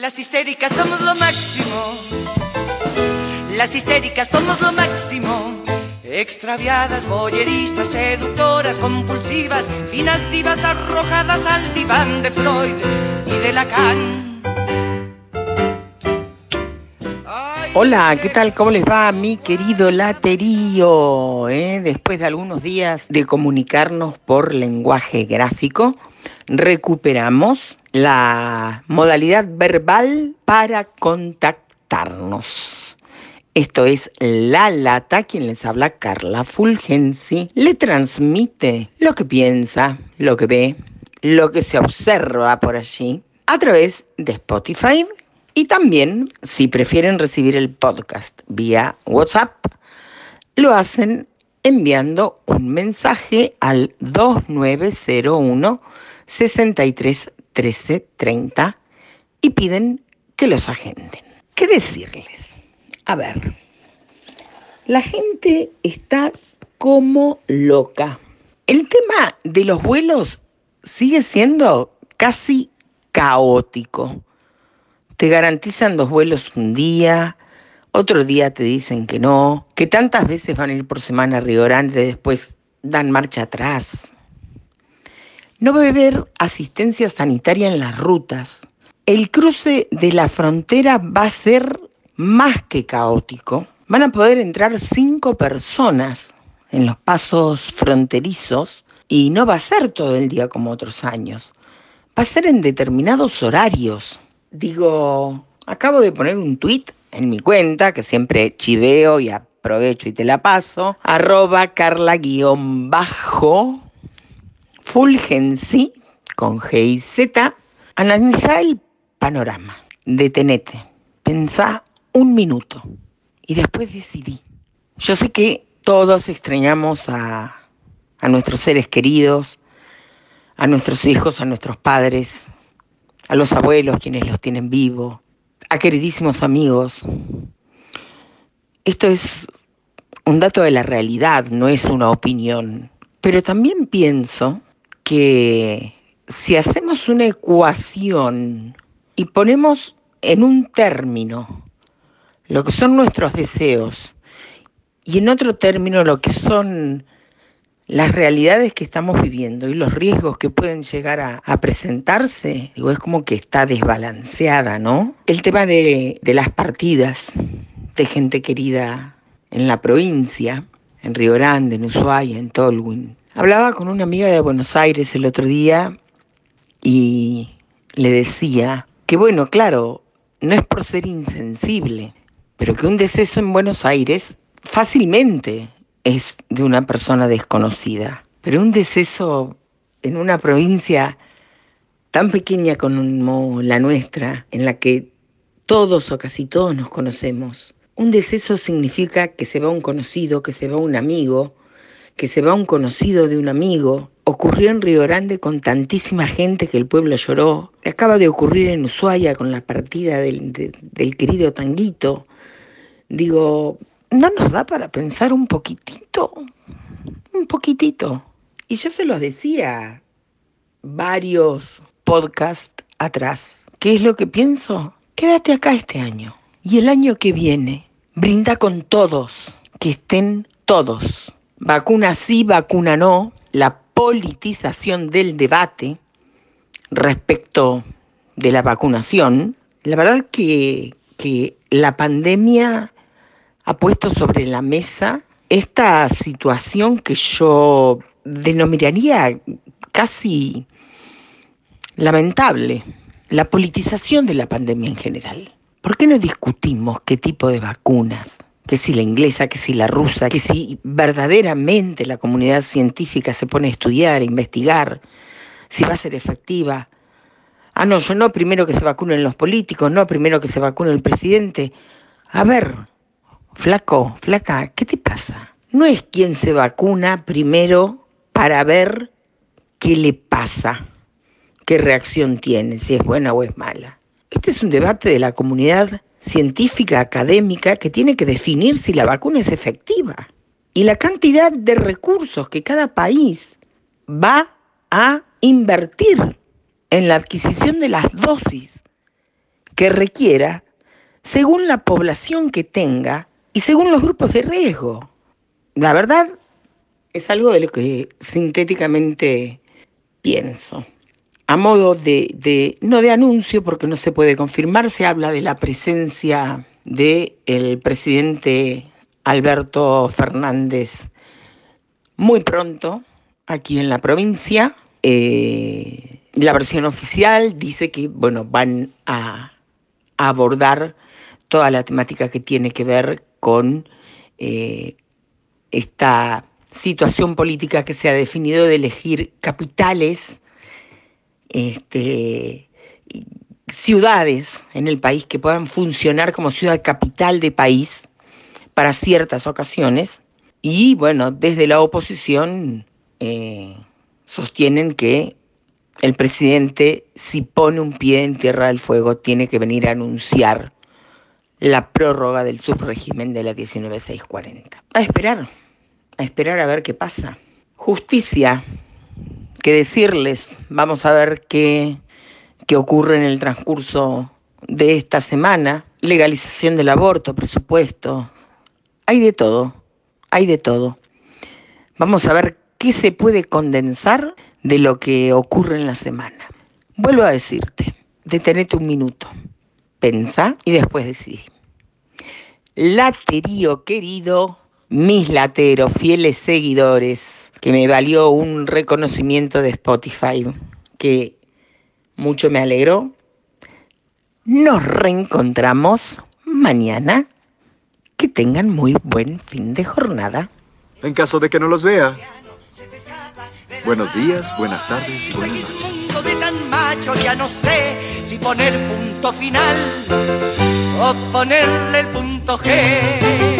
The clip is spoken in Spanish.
Las histéricas somos lo máximo. Las histéricas somos lo máximo. Extraviadas, boyeristas, seductoras, compulsivas, finas divas arrojadas al diván de Freud y de Lacan. Hola, ¿qué tal? ¿Cómo les va mi querido laterío? Eh? Después de algunos días de comunicarnos por lenguaje gráfico, recuperamos la modalidad verbal para contactarnos. Esto es La Lata, quien les habla Carla Fulgensi, le transmite lo que piensa, lo que ve, lo que se observa por allí a través de Spotify y también, si prefieren recibir el podcast vía WhatsApp, lo hacen enviando un mensaje al 2901 63 13 30 y piden que los agenden. ¿Qué decirles? A ver, la gente está como loca. El tema de los vuelos sigue siendo casi caótico. Te garantizan dos vuelos un día, otro día te dicen que no, que tantas veces van a ir por semana a Río Grande, después dan marcha atrás. No va a haber asistencia sanitaria en las rutas. El cruce de la frontera va a ser más que caótico. Van a poder entrar cinco personas en los pasos fronterizos y no va a ser todo el día como otros años. Va a ser en determinados horarios. Digo, acabo de poner un tweet en mi cuenta, que siempre chiveo y aprovecho y te la paso, arroba carla-bajo Fulgensi, con G y Z, analiza el panorama. Detenete, pensá un minuto y después decidí. Yo sé que todos extrañamos a, a nuestros seres queridos, a nuestros hijos, a nuestros padres, a los abuelos quienes los tienen vivos, a queridísimos amigos. Esto es un dato de la realidad, no es una opinión. Pero también pienso que si hacemos una ecuación y ponemos en un término lo que son nuestros deseos y en otro término lo que son las realidades que estamos viviendo y los riesgos que pueden llegar a, presentarse, digo, es como que está desbalanceada, ¿no? El tema de, las partidas de gente querida en la provincia, en Río Grande, en Ushuaia, en Tolwyn, Hablaba con una amiga de Buenos Aires el otro día y le decía que bueno, claro, no es por ser insensible, pero que un deceso en Buenos Aires fácilmente es de una persona desconocida. Pero un deceso en una provincia tan pequeña como la nuestra, en la que todos o casi todos nos conocemos, un deceso significa que se va un conocido, que se va un amigo, que se va un conocido de un amigo. Ocurrió en Río Grande con tantísima gente que el pueblo lloró. Acaba de ocurrir en Ushuaia con la partida del, del querido Tanguito. Digo, ¿no nos da para pensar un poquitito? Un poquitito. Y yo se los decía varios podcasts atrás. ¿Qué es lo que pienso? Quédate acá este año. Y el año que viene, brinda con todos, que estén todos vacuna sí, vacuna no, la politización del debate respecto de la vacunación, la verdad que, que la pandemia ha puesto sobre la mesa esta situación que yo denominaría casi lamentable, la politización de la pandemia en general. ¿Por qué no discutimos qué tipo de vacunas que si la inglesa, que si la rusa, que si verdaderamente la comunidad científica se pone a estudiar, a investigar, si va a ser efectiva. Ah, no, yo no primero que se vacunen los políticos, no primero que se vacune el presidente. A ver, flaco, flaca, ¿qué te pasa? No es quien se vacuna primero para ver qué le pasa, qué reacción tiene, si es buena o es mala. Este es un debate de la comunidad científica, académica, que tiene que definir si la vacuna es efectiva. Y la cantidad de recursos que cada país va a invertir en la adquisición de las dosis que requiera según la población que tenga y según los grupos de riesgo. La verdad es algo de lo que sintéticamente pienso. A modo de, no de anuncio, porque no se puede confirmar, se habla de la presencia del presidente Alberto Fernández muy pronto aquí en la provincia. Eh, la versión oficial dice que bueno, van a, abordar toda la temática que tiene que ver con eh, esta situación política que se ha definido de elegir capitales, este, ciudades en el país que puedan funcionar como ciudad capital de país para ciertas ocasiones. Y bueno, desde la oposición eh, sostienen que el presidente, si pone un pie en Tierra del Fuego, tiene que venir a anunciar la prórroga del subrégimen de la 19640. A esperar, a esperar a ver qué pasa. Justicia, que decirles, vamos a ver qué, qué ocurre en el transcurso de esta semana. Legalización del aborto, presupuesto, hay de todo, hay de todo. Vamos a ver qué se puede condensar de lo que ocurre en la semana. Vuelvo a decirte, detenete un minuto, pensa y después decidí. Laterío querido, mis lateros, fieles seguidores, que me valió un reconocimiento de Spotify, que mucho me alegró. Nos reencontramos mañana. Que tengan muy buen fin de jornada. En caso de que no los vea. Buenos días, buenas tardes y buenas noches. De tan macho ya no sé si poner punto final o ponerle el punto G.